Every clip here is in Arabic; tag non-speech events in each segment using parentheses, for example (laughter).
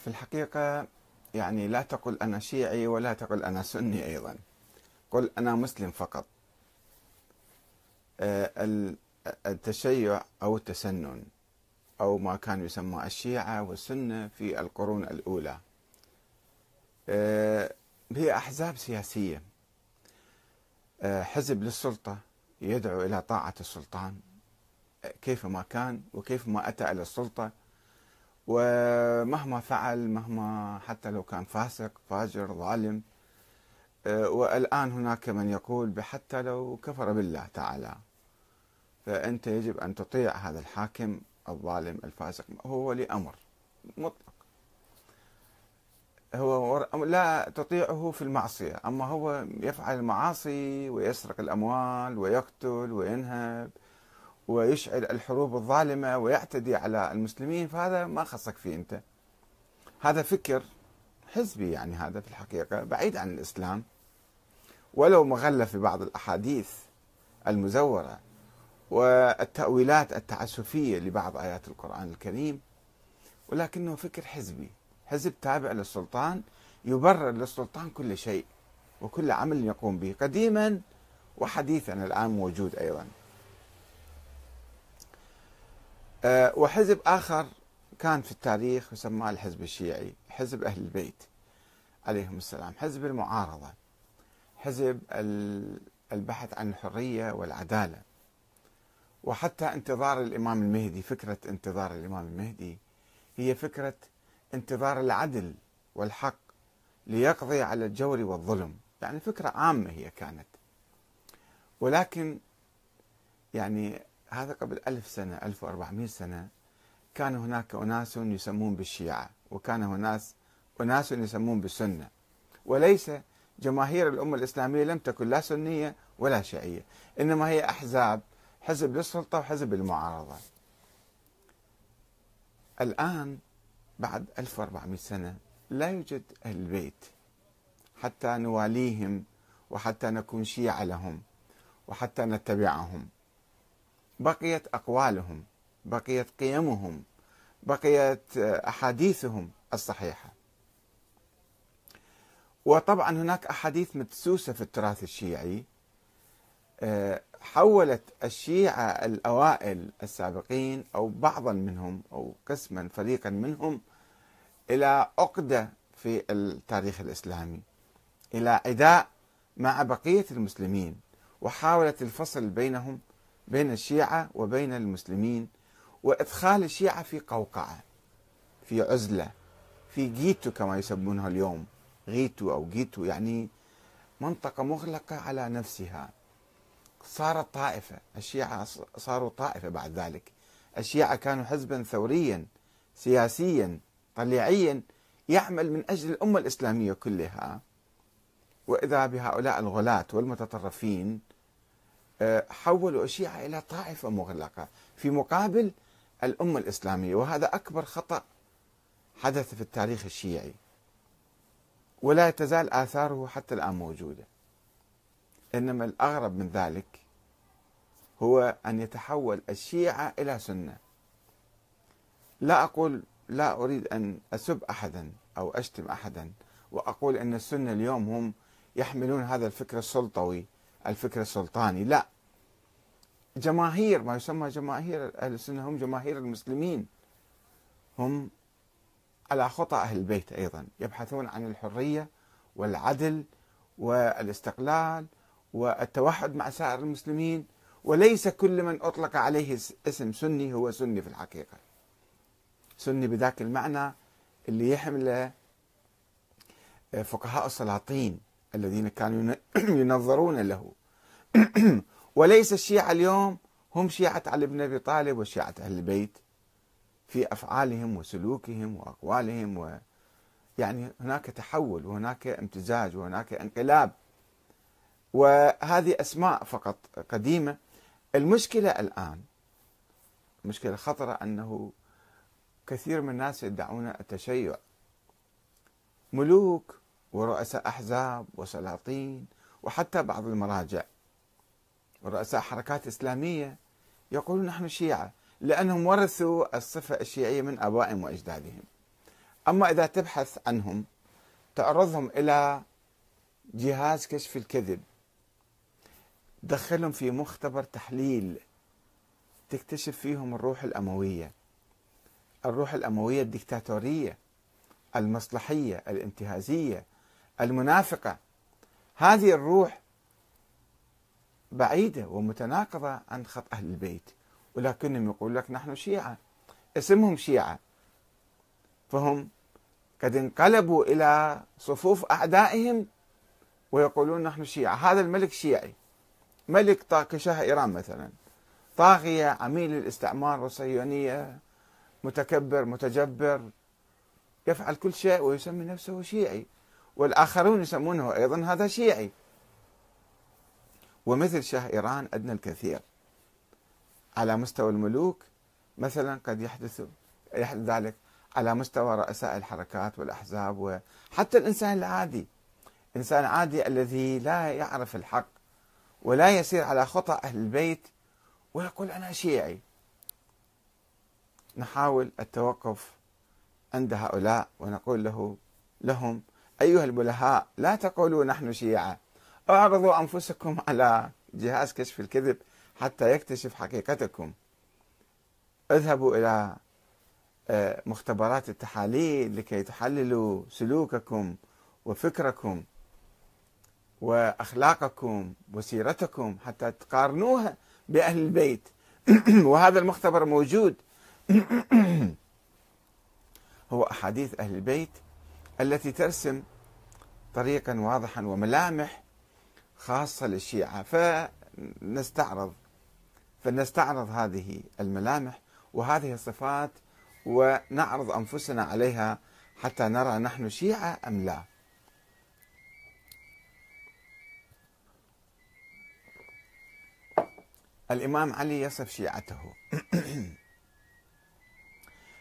في الحقيقة يعني لا تقل أنا شيعي ولا تقل أنا سني أيضا. قل أنا مسلم فقط. آه، التشيع أو التسنن أو ما كان يسمى الشيعة والسنة في القرون الأولى. آه، هي أحزاب سياسية. آه، حزب للسلطة يدعو إلى طاعة السلطان كيفما كان وكيفما أتى إلى السلطة. ومهما فعل مهما حتى لو كان فاسق فاجر ظالم آه، والآن هناك من يقول حتى لو كفر بالله تعالى فأنت يجب أن تطيع هذا الحاكم الظالم الفاسق. هو ولي أمر مطلق. هو لا تطيعه في المعصية أما هو يفعل المعاصي ويسرق الأموال ويقتل وينهب. ويشعل الحروب الظالمة ويعتدي على المسلمين فهذا ما خصك فيه أنت. هذا فكر حزبي يعني هذا في الحقيقة بعيد عن الإسلام. ولو مغلف في بعض الأحاديث المزورة والتأويلات التعسفية لبعض آيات القرآن الكريم ولكنه فكر حزبي. حزب تابع للسلطان يبرر للسلطان كل شيء وكل عمل يقوم به قديما وحديثا الآن موجود أيضا. وحزب آخر كان في التاريخ يسمى الحزب الشيعي حزب أهل البيت عليهم السلام حزب المعارضة حزب البحث عن الحرية والعدالة. وحتى انتظار الإمام المهدي فكرة انتظار الإمام المهدي هي فكرة انتظار العدل والحق ليقضي على الجور والظلم. يعني فكرة عامة هي كانت. ولكن يعني هذا قبل ألف سنة ألف وأربعمائة سنة كان هناك أناس يسمون بالشيعة وكان هناك أناس يسمون بالسنة. وليس جماهير الأمة الإسلامية لم تكن لا سنية ولا شيعية إنما هي أحزاب حزب للسلطة وحزب المعارضة. الآن بعد 1400 سنة لا يوجد أهل البيت حتى نواليهم وحتى نكون شيعة لهم وحتى نتبعهم. بقيت أقوالهم بقيت قيمهم بقيت أحاديثهم الصحيحة. وطبعا هناك أحاديث مدسوسة في التراث الشيعي آه، حولت الشيعة الأوائل السابقين أو بعضا منهم أو قسما فريقا منهم إلى عقدة في التاريخ الإسلامي إلى عداء مع بقية المسلمين وحاولت الفصل بينهم بين الشيعة وبين المسلمين وإدخال الشيعة في قوقعة في عزلة في جيتو كما يسمونها اليوم غيتو أو جيتو يعني منطقة مغلقة على نفسها. صارت طائفة الشيعة صاروا طائفة بعد ذلك. الشيعة كانوا حزبا ثوريا سياسيا طليعيا يعمل من أجل الأمة الإسلامية كلها. وإذا بهؤلاء الغلاة والمتطرفين حولوا الشيعة إلى طائفة مغلقة. في مقابل الأمة الإسلامية وهذا أكبر خطأ حدث في التاريخ الشيعي. ولا تزال آثاره حتى الآن موجودة. إنما الأغرب من ذلك هو أن يتحول الشيعة إلى سنة. لا أقول لا أريد أن أسب أحدا أو أشتم أحدا وأقول أن السنة اليوم هم يحملون هذا الفكر السلطوي الفكر السلطاني. لا. جماهير ما يسمى جماهير أهل السنة هم جماهير المسلمين. هم على خطى أهل البيت أيضا. يبحثون عن الحرية والعدل والاستقلال والتوحد مع سائر المسلمين. وليس كل من أطلق عليه اسم سني هو سني في الحقيقة. سني بذاك المعنى اللي يحمله فقهاء السلاطين. الذين كانوا (clears throat) ينظرون له. (clears throat) وليس الشيعة اليوم هم شيعة علي بن أبي طالب وشيعة أهل البيت في أفعالهم وسلوكهم وأقوالهم و يعني هناك تحول وهناك امتزاج وهناك انقلاب. وهذه أسماء فقط قديمة. المشكلة الآن المشكلة الخطرة أنه كثير من الناس يدعون التشيع. ملوك ورؤساء أحزاب وسلاطين وحتى بعض المراجع. ورؤساء حركات إسلامية يقولون نحن شيعة لأنهم ورثوا الصفة الشيعية من آبائهم وأجدادهم. أما إذا تبحث عنهم تعرضهم إلى جهاز كشف الكذب. دخلهم في مختبر تحليل تكتشف فيهم الروح الأموية. الروح الأموية الدكتاتورية المصلحية الانتهازية المنافقة. هذه الروح بعيدة ومتناقضة عن خط أهل البيت ولكنهم يقول لك نحن شيعة. اسمهم شيعة. فهم قد انقلبوا إلى صفوف أعدائهم ويقولون نحن شيعة. هذا الملك شيعي. ملك كشاه إيران مثلا. طاغية عميل الاستعمار والصهيونية متكبر متجبر يفعل كل شيء ويسمي نفسه شيعي. والآخرون يسمونه أيضا هذا شيعي. ومثل شاه إيران أدنى الكثير. على مستوى الملوك مثلا قد يحدث يحدث ذلك على مستوى رؤساء الحركات والأحزاب وحتى الإنسان العادي. إنسان عادي الذي لا يعرف الحق ولا يسير على خطى أهل البيت ويقول أنا شيعي. نحاول التوقف عند هؤلاء ونقول له لهم أيها البلهاء لا تقولوا نحن شيعة. أعرضوا أنفسكم على جهاز كشف الكذب حتى يكتشف حقيقتكم. اذهبوا إلى آه، مختبرات التحاليل لكي تحللوا سلوككم وفكركم وأخلاقكم وسيرتكم حتى تقارنوها بأهل البيت. (clears throat) وهذا المختبر موجود. (clears throat) هو أحاديث أهل البيت التي ترسم طريقا واضحا وملامح خاصة للشيعة فنستعرض فنستعرض هذه الملامح وهذه الصفات ونعرض أنفسنا عليها حتى نرى نحن شيعة أم لا. الإمام علي يصف شيعته (clears throat)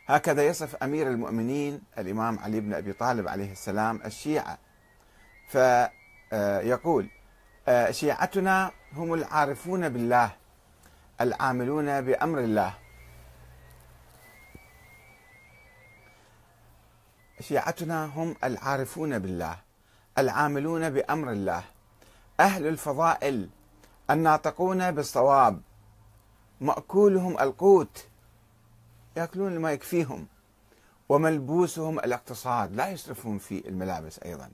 هكذا يصف أمير المؤمنين الإمام علي بن أبي طالب عليه السلام الشيعة. فيقول آه، شيعتنا هم العارفون بالله العاملون بأمر الله. شيعتنا هم العارفون بالله العاملون بأمر الله. أهل الفضائل الناطقون بالصواب مأكولهم القوت. يأكلون ما يكفيهم وملبوسهم الاقتصاد. لا يسرفون في الملابس أيضا.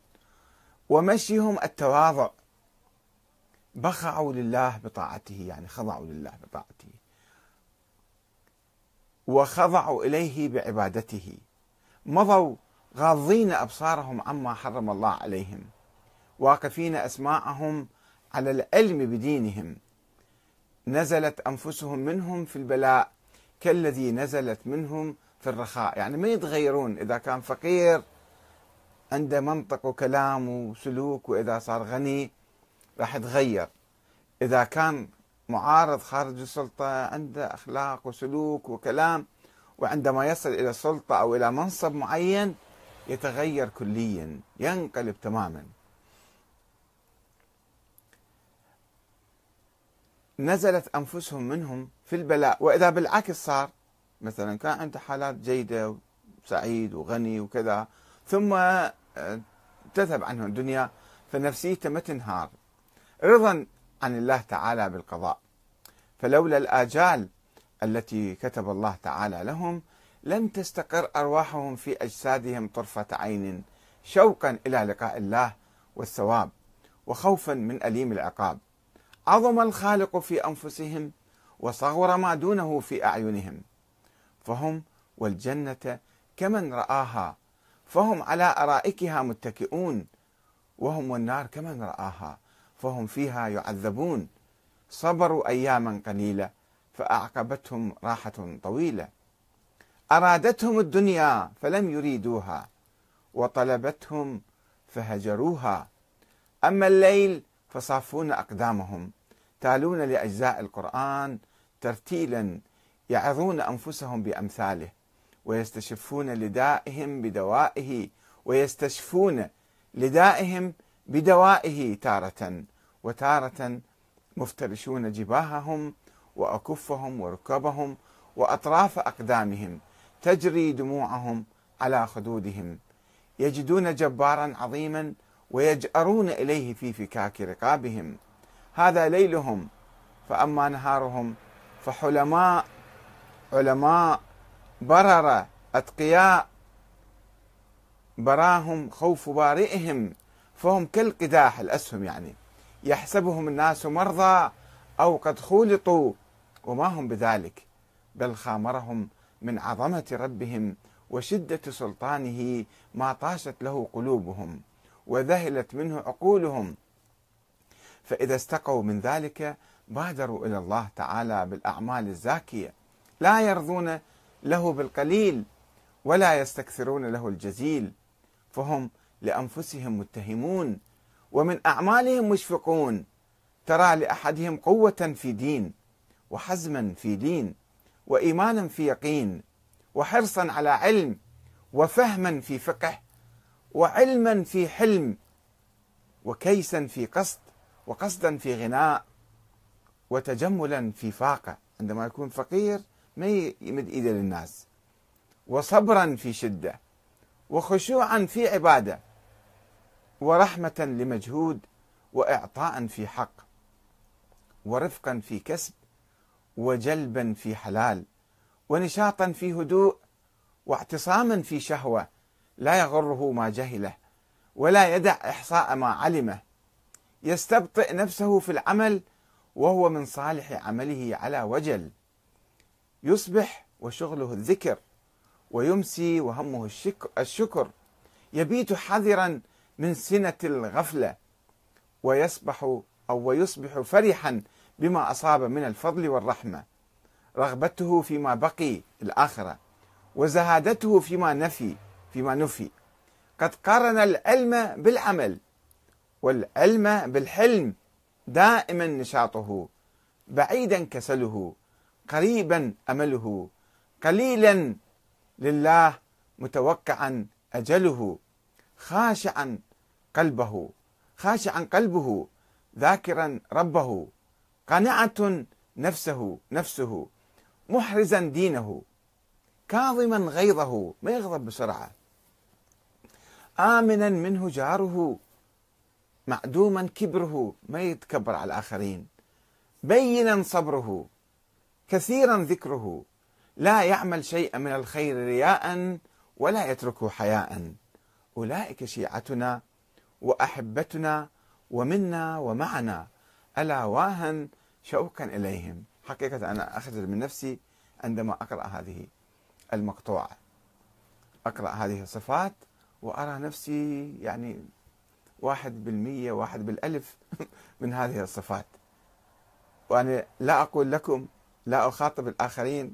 ومشيهم التواضع. بخعوا لله بطاعته يعني خضعوا لله بطاعته. وخضعوا إليه بعبادته. مضوا غاضين أبصارهم عما حرم الله عليهم. واقفين اسماعهم على العلم بدينهم. نزلت أنفسهم منهم في البلاء. كالذي نزلت منهم في الرخاء. يعني ما يتغيرون. إذا كان فقير عنده منطق وكلام وسلوك وإذا صار غني راح يتغير. إذا كان معارض خارج السلطة عنده أخلاق وسلوك وكلام وعندما يصل إلى السلطة أو إلى منصب معين يتغير كليا ينقلب تماما. نزلت أنفسهم منهم في البلاء وإذا بالعكس صار مثلا كان عنده حالات جيدة وسعيد وغني وكذا ثم آه، تذهب عنه الدنيا فنفسيته ما تنهار. رضا عن الله تعالى بالقضاء. فلولا الآجال التي كتب الله تعالى لهم لم تستقر أرواحهم في أجسادهم طرفة عين شوقا إلى لقاء الله والثواب وخوفا من أليم العقاب. عظم الخالق في أنفسهم وصغر ما دونه في أعينهم. فهم والجنة كمن رآها فهم على أرائكها متكئون وهم والنار كمن رآها فهم فيها يعذبون. صبروا أياما قليله فأعقبتهم راحة طويلة. أرادتهم الدنيا فلم يريدوها وطلبتهم فهجروها. أما الليل فصافون أقدامهم. تالون لأجزاء القرآن ترتيلا يعظون أنفسهم بأمثاله ويستشفون لدائهم بدوائه ويستشفون لدائهم بدوائه تارة وتارة مفترشون جباههم وأكفهم وركبهم وأطراف أقدامهم تجري دموعهم على خدودهم. يجدون جبارا عظيما ويجأرون إليه في فكاك رقابهم. هذا ليلهم فأما نهارهم فحلماء علماء بررة أتقياء براهم خوف بارئهم فهم كالقداح الأسهم يعني. يحسبهم الناس مرضى أو قد خولطوا وما هم بذلك بل خامرهم من عظمة ربهم وشدة سلطانه ما طاشت له قلوبهم. وذهلت منه عقولهم. فإذا استقوا من ذلك بادروا إلى الله تعالى بالأعمال الزاكية. لا يرضون له بالقليل ولا يستكثرون له الجزيل. فهم لأنفسهم متهمون ومن أعمالهم مشفقون. ترى لأحدهم قوة في دين وحزما في دين وإيمانا في يقين وحرصا على علم وفهما في فقه وعلما في حلم وكيسا في قصد وقصدا في غناء وتجملا في فاقة. عندما يكون فقير ما يمد إيده للناس. وصبرا في شدة وخشوعا في عبادة ورحمة لمجهود وإعطاء في حق ورفقا في كسب وجلبا في حلال ونشاطا في هدوء واعتصاما في شهوة لا يغره ما جهله ولا يدع إحصاء ما علمه. يستبطئ نفسه في العمل وهو من صالح عمله على وجل. يصبح وشغله الذكر ويمسي وهمه الشكر. يبيت حذرا من سنة الغفلة ويصبح أو ويصبح فرحا بما أصاب من الفضل والرحمة. رغبته فيما بقي الآخرة وزهادته فيما نفي. فيما نفي. قد قارن العلم بالعمل والعلم بالحلم دائما نشاطه بعيدا كسله قريبا أمله قليلا لله متوقعا أجله خاشعا قلبه خاشعا قلبه ذاكرا ربه قنعة نفسه نفسه محرزا دينه كاظما غيظه ما يغضب بسرعة. آمنا منه جاره معدوما كبره ما يتكبر على الآخرين. بينا صبره كثيرا ذكره. لا يعمل شيئا من الخير رياء ولا يتركه حياء. أولئك شيعتنا وأحبتنا ومنا ومعنا. ألا واهن شوقا إليهم. حقيقة أنا أخجل من نفسي عندما أقرأ هذه المقطوعة. أقرأ هذه الصفات وأرى نفسي يعني واحد بالمية واحد بالألف (laughs) من هذه الصفات. وأنا لا أقول لكم لا أخاطب الآخرين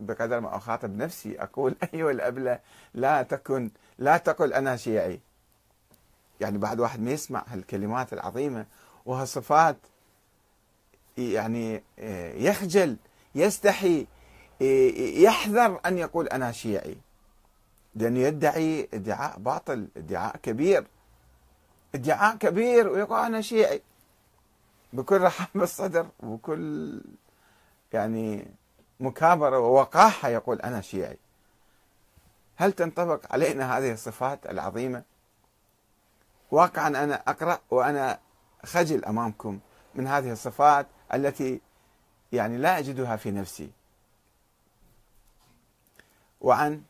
بقدر ما أخاطب نفسي. أقول (laughs) أيها الأبلة لا تكن لا تقل أنا شيعي. يعني بعد واحد ما يسمع هالكلمات العظيمة وهالصفات يعني آه، يخجل يستحي آه، يحذر أن يقول أنا شيعي. لأنه يدعي ادعاء باطل ادعاء كبير. ادعاء كبير ويقول أنا شيعي بكل رحمة الصدر وكل يعني مكابرة ووقاحة يقول أنا شيعي. هل تنطبق علينا هذه الصفات العظيمة؟ واقعا أنا أقرأ وأنا خجل أمامكم من هذه الصفات التي يعني لا أجدها في نفسي. وعن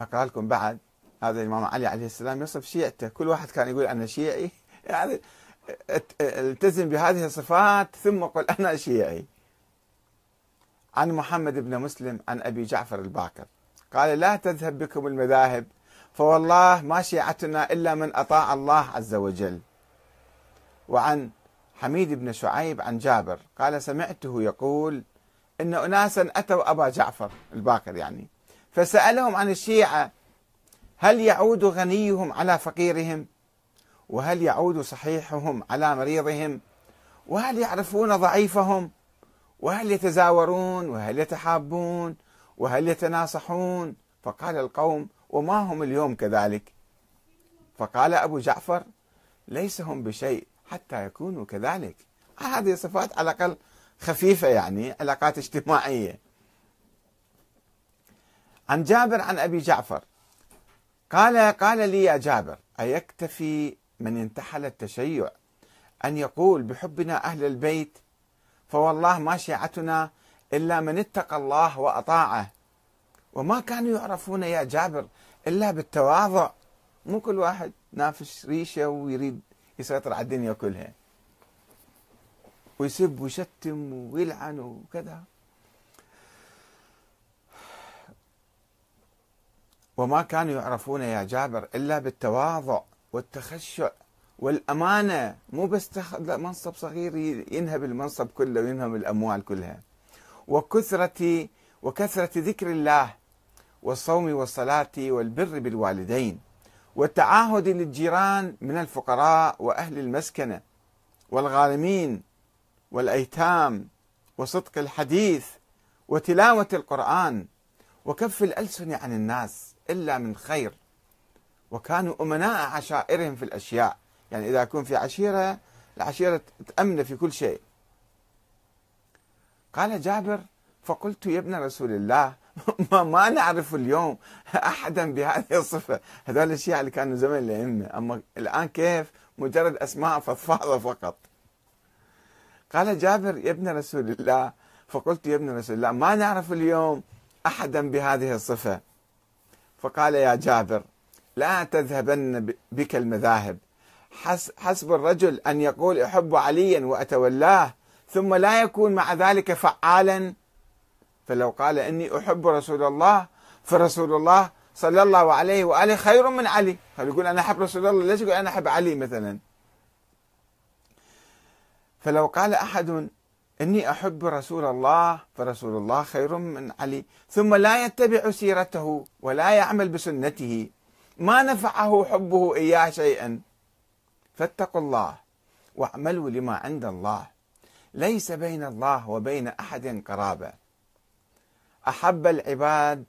أقرأ لكم بعد. هذا الإمام علي عليه السلام يصف شيعته. كل واحد كان يقول أنا شيعي. يعني التزم بهذه الصفات ثم قل (laughs) أنا شيعي. عن محمد بن مسلم عن أبي جعفر الباكر قال لا تذهب بكم المذاهب فوالله ما شيعتنا إلا من أطاع الله عز وجل. وعن حميد بن شعيب عن جابر قال سمعته يقول إن أناسا أتوا أبا جعفر الباكر يعني. فسألهم عن الشيعة هل يعود غنيهم على فقيرهم؟ وهل يعود صحيحهم على مريضهم؟ وهل يعرفون ضعيفهم؟ وهل يتزاورون؟ وهل يتحابون؟ وهل يتناصحون؟ فقال القوم وما هم اليوم كذلك؟ فقال أبو جعفر ليس هم بشيء حتى يكونوا كذلك. هذه صفات على الأقل خفيفة يعني علاقات اجتماعية. عن جابر عن أبي جعفر. قال قال لي يا جابر أيكتفي من انتحل التشيع أن يقول بحبنا أهل البيت فوالله ما شيعتنا إلا من اتقى الله وأطاعه. وما كانوا يعرفون يا جابر إلا بالتواضع. مو كل واحد نافش ريشة ويريد يسيطر على الدنيا كلها. ويسب ويشتم ويلعن وكذا. وما كانوا يعرفون يا جابر إلا بالتواضع والتخشع والأمانة. مو بس منصب صغير ينهب المنصب كله وينهب الأموال كلها. وكثرة وكثرة ذكر الله والصوم والصلاة والبر بالوالدين والتعاهد للجيران من الفقراء وأهل المسكنة والغارمين والأيتام وصدق الحديث وتلاوة القرآن وكف الألسن عن الناس. إلا من خير. وكانوا أمناء عشائرهم في الأشياء. يعني إذا يكون في عشيرة العشيرة تأمن في كل شيء. قال جابر فقلت يا ابن رسول الله (laughs) ما, ما نعرف اليوم أحدا بهذه الصفة. هذول الشيعة اللي كانوا زمن الأئمة. أما الآن كيف؟ مجرد أسماء فضفاضة فقط. قال جابر يا ابن رسول الله فقلت يا ابن رسول الله ما نعرف اليوم أحدا بهذه الصفة. فقال يا جابر لا تذهبن بك المذاهب. حسب الرجل أن يقول أحب عليا وأتولاه ثم لا يكون مع ذلك فعالا. فلو قال إني أحب رسول الله فرسول الله صلى الله عليه وآله خير من علي. فيقول أنا أحب رسول الله؟ ليش يقول أنا أحب علي مثلا؟ فلو قال أحد إني أحب رسول الله فرسول الله خير من علي. ثم لا يتبع سيرته ولا يعمل بسنته. ما نفعه حبه إياه شيئا. فاتقوا الله واعملوا لما عند الله. ليس بين الله وبين أحد قرابة. أحب العباد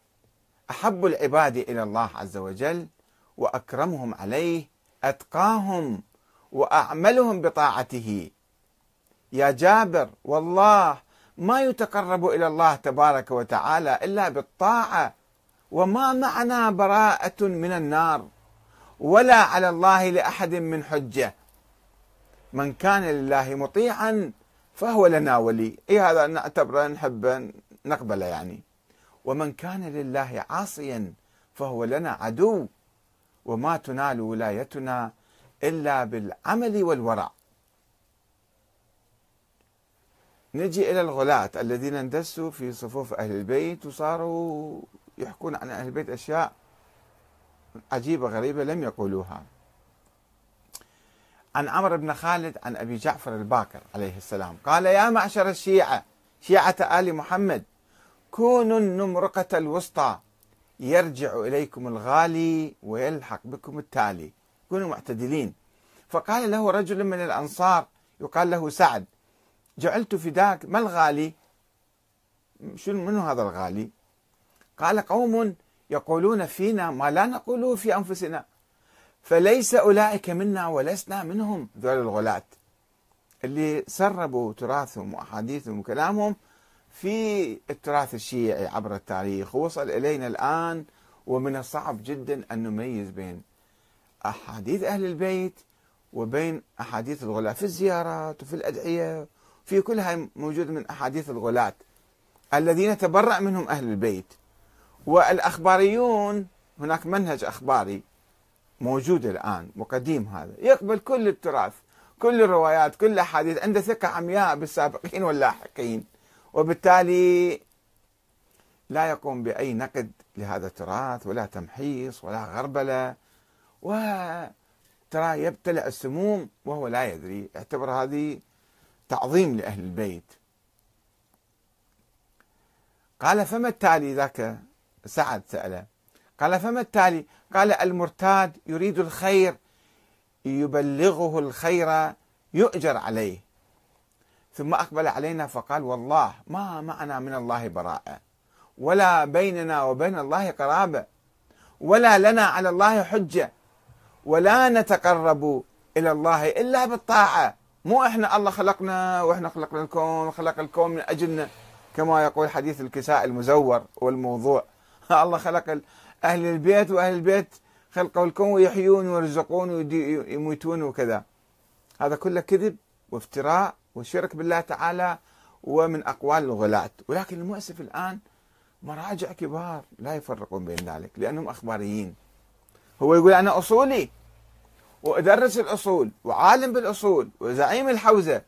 أحب العباد إلى الله عز وجل وأكرمهم عليه أتقاهم وأعملهم بطاعته. يا جابر والله ما يتقرب إلى الله تبارك وتعالى إلا بالطاعة وما معنى براءة من النار ولا على الله لأحد من حجة. من كان لله مطيعا فهو لنا ولي. اي هذا؟ نعتبره نحبه نقبله يعني. ومن كان لله عاصيا فهو لنا عدو. وما تنال ولايتنا إلا بالعمل والورع. نجي إلى الغلاة الذين اندسوا في صفوف أهل البيت وصاروا يحكون عن أهل البيت أشياء عجيبة غريبة لم يقولوها. عن عمرو بن خالد عن أبي جعفر الباكر عليه السلام. قال يا معشر الشيعة شيعة آل محمد كونوا النمرقة الوسطى يرجع إليكم الغالي ويلحق بكم التالي. كونوا معتدلين. فقال له رجل من الأنصار يقال له سعد جعلت فداك ما الغالي؟ شنو منو هذا الغالي؟ قال قوم يقولون فينا ما لا نقوله في أنفسنا فليس أولئك منا ولسنا منهم ذول الغلاة. اللي سربوا تراثهم وأحاديثهم وكلامهم في التراث الشيعي عبر التاريخ ووصل إلينا الآن ومن الصعب جدا أن نميز بين أحاديث أهل البيت وبين أحاديث الغلاة في الزيارات وفي الأدعية في كلها موجود من أحاديث الغلاة. الذين تبرأ منهم أهل البيت. والأخباريون هناك منهج أخباري موجود الآن وقديم هذا. يقبل كل التراث كل الروايات كل الأحاديث. عنده ثقة عمياء بالسابقين واللاحقين. وبالتالي لا يقوم بأي نقد لهذا التراث ولا تمحيص ولا غربلة. وترى يبتلع السموم وهو لا يدري. اعتبر هذه تعظيم لأهل البيت. قال فما التالي ذاك؟ سعد سأله قال فما التالي؟ قال المرتاد يريد الخير يبلغه الخير يؤجر عليه. ثم أقبل علينا فقال والله ما معنا من الله براءة ولا بيننا وبين الله قرابة ولا لنا على الله حجة ولا نتقرب إلى الله إلا بالطاعة. مو إحنا الله خلقنا وإحنا خلقنا الكون وخلق الكون من أجلنا. كما يقول حديث الكساء المزور والموضوع. (laughs) الله خلق أهل البيت وأهل البيت خلقوا الكون ويحيون ويرزقون ويموتون وكذا. هذا كله كذب وافتراء وشرك بالله تعالى ومن أقوال الغلاة. ولكن المؤسف الآن مراجع كبار لا يفرقون بين ذلك لأنهم أخباريين. هو يقول أنا أصولي. وأدرس الأصول وعالم بالأصول وزعيم الحوزة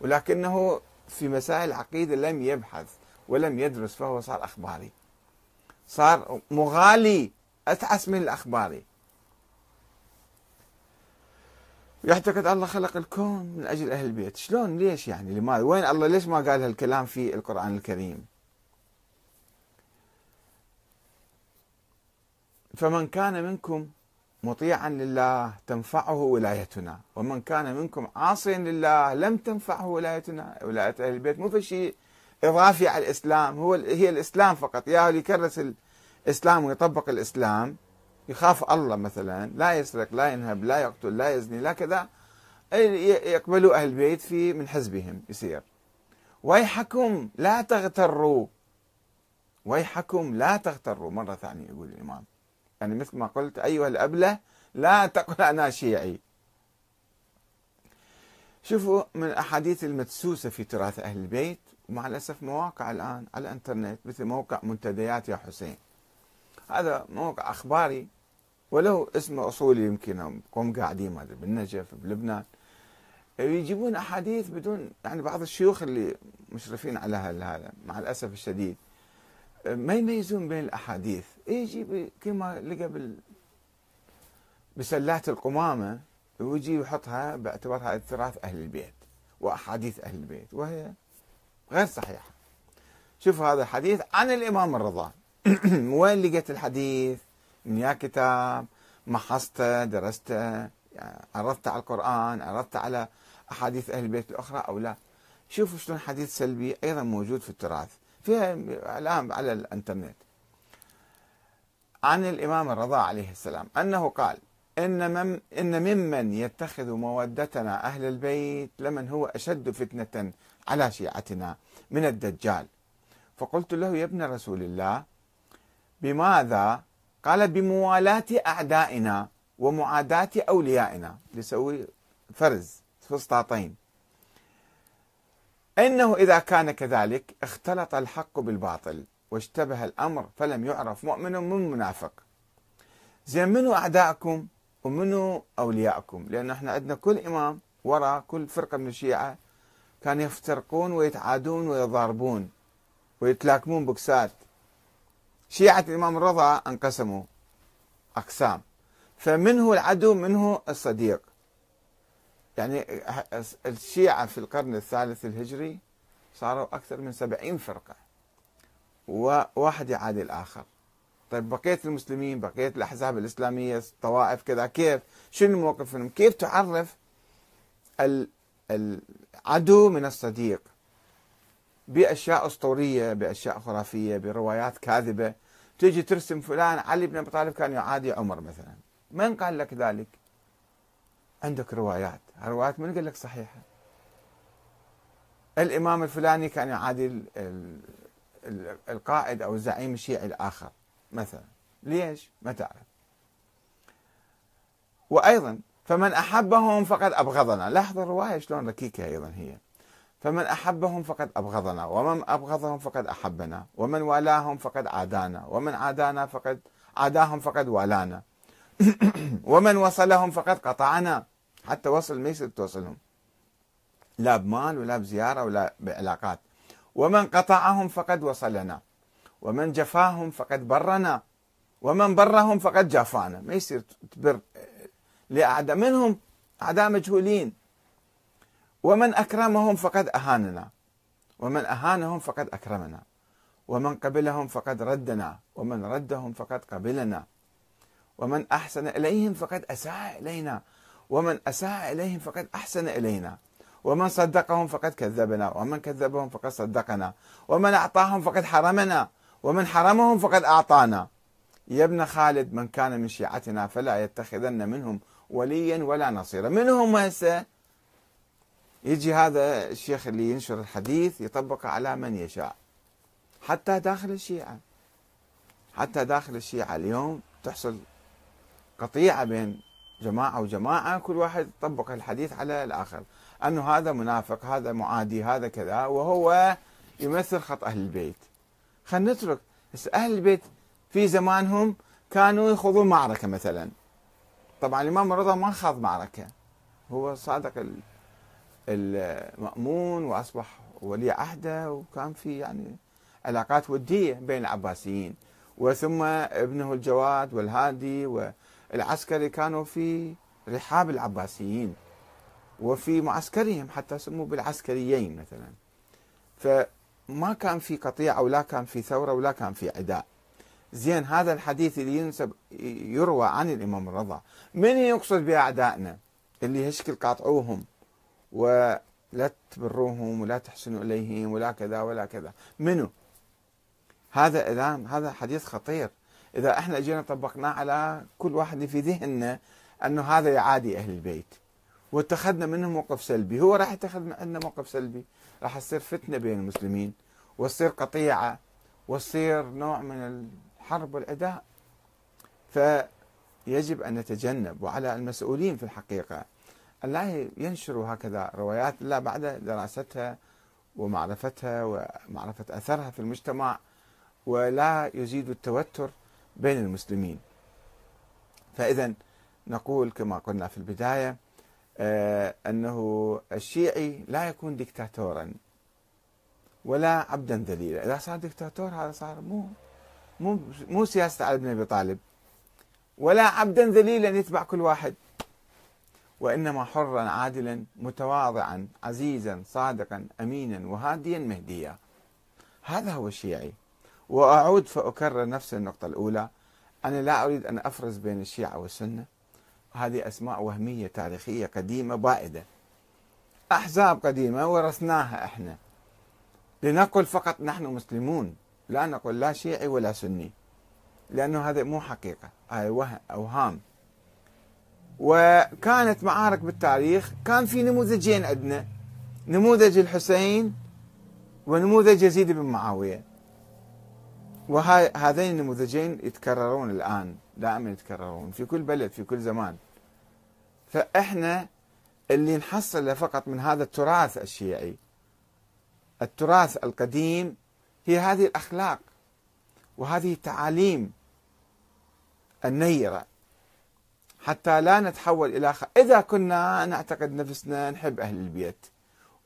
ولكنه في مسائل العقيدة لم يبحث ولم يدرس فهو صار أخباري. صار مغالي أتعس من الأخباري يعتقد الله خلق الكون من أجل أهل البيت. شلون؟ ليش يعني؟ لماذا وين الله ليش ما قال هالكلام في القرآن الكريم؟ فمن كان منكم مطيعا لله تنفعه ولايتنا. ومن كان منكم عاصيا لله لم تنفعه ولايتنا. ولاية أهل البيت مو في شيء إضافي على الإسلام. هو هي الإسلام فقط. يا اللي يكرس الإسلام ويطبق الإسلام يخاف الله مثلا لا يسرق لا ينهب لا يقتل لا يزني لا كذا يقبلوا أهل البيت في من حزبهم يصير. ويحكم لا تغتروا. ويحكم لا تغتروا. مرة ثانية يقول الإمام. يعني مثل ما قلت أيها الأبلة لا تقل أنا شيعي. شوفوا من الأحاديث المدسوسة في تراث أهل البيت ومع الأسف مواقع الآن على الإنترنت مثل موقع منتديات يا حسين. هذا موقع أخباري ولو اسمه أصولي يمكن قوم قاعدين ما بالنجف بلبنان. يجيبون أحاديث بدون يعني بعض الشيوخ اللي مشرفين على هذا مع الأسف الشديد. ما يميزون بين الأحاديث؟ يجي كما لقى بال بسلات القمامة ويجي يحطها باعتبارها تراث أهل البيت وأحاديث أهل البيت وهي غير صحيحة. شوف هذا الحديث عن الإمام الرضا. (clears throat) وين لقيت الحديث؟ من يا كتاب محصته درسته يعني عرضت على القرآن عرضت على أحاديث أهل البيت الأخرى أو لا. شوفوا شلون حديث سلبي أيضا موجود في التراث. فيها الآن على الإنترنت. عن الإمام الرضا عليه السلام أنه قال إن, من إن ممن يتخذ مودتنا أهل البيت لمن هو أشد فتنة على شيعتنا من الدجال. فقلت له يا ابن رسول الله بماذا؟ قال بموالاة أعدائنا ومعاداة أوليائنا. لسوي فرز فسطاطين. إنه إذا كان كذلك اختلط الحق بالباطل واشتبه الأمر فلم يعرف مؤمن من منافق. زين منو أعدائكم ومنو أولياءكم؟ لأن إحنا عندنا كل إمام وراء كل فرقة من الشيعة كانوا يفترقون ويتعادون ويضاربون ويتلاكمون بكسات شيعة الإمام الرضا أنقسموا أقسام. فمنه العدو منه الصديق؟ يعني الشيعة في القرن الثالث الهجري صاروا أكثر من سبعين فرقة وواحد يعادي الآخر. طيب بقية المسلمين بقية الأحزاب الإسلامية الطوائف كذا كيف؟ شنو موقفهم؟ كيف تعرف العدو من الصديق؟ بأشياء أسطورية بأشياء خرافية بروايات كاذبة. تيجي ترسم فلان علي بن أبي طالب كان يعادي عمر مثلا. من قال لك ذلك؟ عندك روايات. الروايات من قال لك صحيحة؟ الإمام الفلاني كان يعادي القائد أو الزعيم الشيعي الآخر مثلا. ليش؟ ما تعرف. وأيضا فمن أحبهم فقد أبغضنا. لاحظ الرواية شلون ركيكة أيضا هي. فمن أحبهم فقد أبغضنا. ومن أبغضهم فقد أحبنا. ومن والاهم فقد عادانا. ومن عادانا فقد عاداهم فقد والانا. (clears throat) ومن وصلهم فقد قطعنا. حتى وصل ما يصير توصلهم. لا بمال ولا بزيارة ولا بعلاقات. ومن قطعهم فقد وصلنا. ومن جفاهم فقد برنا. ومن برهم فقد جافانا. ما يصير تبر لأعداء منهم أعداء مجهولين. ومن أكرمهم فقد أهاننا. ومن أهانهم فقد أكرمنا. ومن قبلهم فقد ردنا. ومن ردهم فقد قبلنا. ومن أحسن إليهم فقد أساء إلينا. ومن أساء إليهم فقد أحسن إلينا. ومن صدقهم فقد كذبنا. ومن كذبهم فقد صدقنا. ومن أعطاهم فقد حرمنا. ومن حرمهم فقد أعطانا. يا ابن خالد من كان من شيعتنا فلا يتخذن منهم وليا ولا نصيرا. منهم هسه؟ يجي هذا الشيخ اللي ينشر الحديث يطبقه على من يشاء. حتى داخل الشيعة. حتى داخل الشيعة اليوم تحصل قطيعة بين جماعة وجماعة كل واحد طبق الحديث على الآخر. أنه هذا منافق هذا معادي هذا كذا وهو يمثل خط أهل البيت. خلينا نترك. أهل البيت في زمانهم كانوا يخوضون معركة مثلا. طبعا الإمام الرضا ما خاض معركة. هو صادق المأمون وأصبح ولي عهده وكان في يعني علاقات ودية بين العباسيين. وثم ابنه الجواد والهادي والعسكري كانوا في رحاب العباسيين وفي معسكرهم حتى سموا بالعسكريين مثلا. فما كان في قطيعة ولا كان في ثورة ولا كان في عداء. زين هذا الحديث اللي ينسب يروى عن الإمام الرضا. من يقصد بأعدائنا اللي هشكل قاطعوهم ولا تبروهم ولا تحسنوا إليهم ولا كذا ولا كذا؟ منو؟ هذا إذا هذا حديث خطير. إذا إحنا جينا طبقناه على كل واحد في ذهننا أنه هذا يعادي أهل البيت. واتخذنا منه موقف سلبي. هو راح يتخذ عندنا موقف سلبي. راح تصير فتنة بين المسلمين وتصير قطيعة وتصير نوع من الحرب والعداء فيجب أن نتجنب وعلى المسؤولين في الحقيقة أن لا ينشروا هكذا روايات إلا بعد دراستها ومعرفتها ومعرفة أثرها في المجتمع ولا يزيد التوتر. بين المسلمين. فإذا نقول كما قلنا في البداية آه، أنه الشيعي لا يكون دكتاتورا ولا عبدا ذليلا. إذا صار دكتاتور هذا صار مو مو مو سياسة علي بن أبي طالب. ولا عبدا ذليلا يتبع كل واحد. وإنما حرا عادلا متواضعا عزيزا صادقا أمينا وهاديا مهديا. هذا هو الشيعي. وأعود فأكرر نفس النقطة الأولى. أنا لا أريد أن أفرز بين الشيعة والسنة. هذه أسماء وهمية تاريخية قديمة بائدة. أحزاب قديمة ورثناها إحنا. لنقل فقط نحن مسلمون. لا نقول لا شيعي ولا سني. لأنه هذا مو حقيقة. هاي أوهام. وكانت معارك بالتاريخ. كان في نموذجين عندنا. نموذج الحسين ونموذج يزيد بن معاوية. وهذين النموذجين يتكررون الآن دائما يتكررون في كل بلد في كل زمان. فإحنا اللي نحصل فقط من هذا التراث الشيعي التراث القديم هي هذه الأخلاق وهذه التعاليم النيرة. حتى لا نتحول إلى خ... إذا كنا نعتقد نفسنا نحب أهل البيت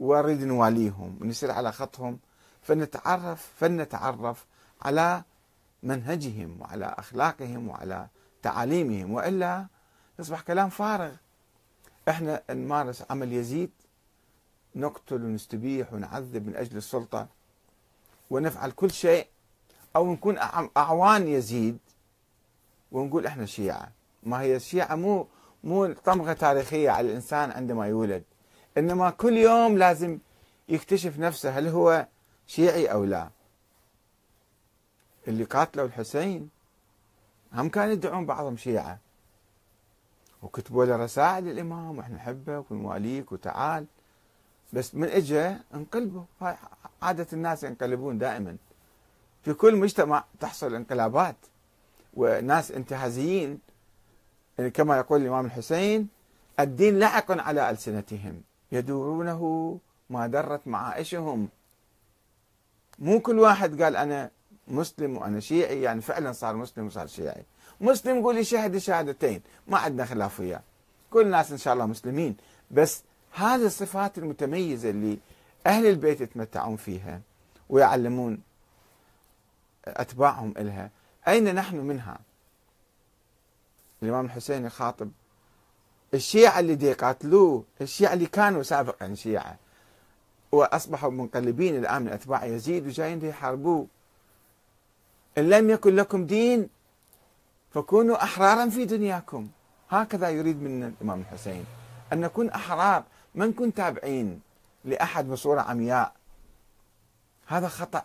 ونريد نواليهم ونسير على خطهم فنتعرف فلنتعرف على منهجهم وعلى أخلاقهم وعلى تعاليمهم وإلا يصبح كلام فارغ. إحنا نمارس عمل يزيد نقتل ونستبيح ونعذب من أجل السلطة ونفعل كل شيء أو نكون أعوان يزيد ونقول إحنا شيعة. ما هي الشيعة مو مو طمغة تاريخية على الإنسان عندما يولد. إنما كل يوم لازم يكتشف نفسه هل هو شيعي أو لا. اللي قاتلوا الحسين هم كانوا يدعون بعضهم شيعة. وكتبوا له رسائل للإمام وإحنا نحبك ونواليك وتعال. بس من اجى انقلبوا. هاي عادة الناس ينقلبون دائما. في كل مجتمع تحصل انقلابات. وناس انتهازيين. يعني كما يقول الإمام الحسين الدين لعق على ألسنتهم. يدورونه ما درت معائشهم. مو كل واحد قال أنا مسلم وأنا شيعي يعني فعلا صار مسلم وصار شيعي. مسلم يقول يشهد الشهادتين ما عندنا خلاف وياه. كل الناس إن شاء الله مسلمين. بس هذه الصفات المتميزة اللي أهل البيت يتمتعون فيها ويعلمون أتباعهم إلها. أين نحن منها؟ الإمام الحسين يخاطب الشيعة اللي دي قاتلوه الشيعة اللي كانوا سابقا شيعة وأصبحوا منقلبين الآن من أتباع يزيد وجايين يحاربوه. إن لم يكن لكم دين فكونوا أحرارا في دنياكم. هكذا يريد منا الإمام الحسين. أن نكون أحرار ما نكون تابعين لأحد بصورة عمياء. هذا خطأ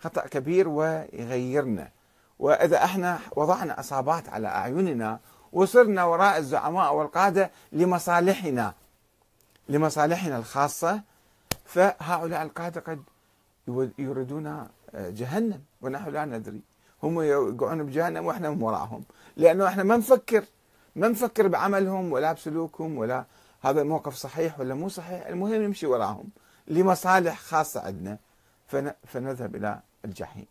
خطأ كبير ويغيرنا. وإذا إحنا وضعنا أصابات على أعيننا وصرنا وراء الزعماء والقادة لمصالحنا لمصالحنا الخاصة فهؤلاء القادة قد يريدون جهنم. ونحن لا ندري. هم يقعون بجهنم وإحنا من وراهم. لأنه إحنا ما نفكر. ما نفكر بعملهم ولا بسلوكهم ولا هذا الموقف صحيح ولا مو صحيح. المهم نمشي وراهم لمصالح خاصة عندنا. فنذهب إلى الجحيم.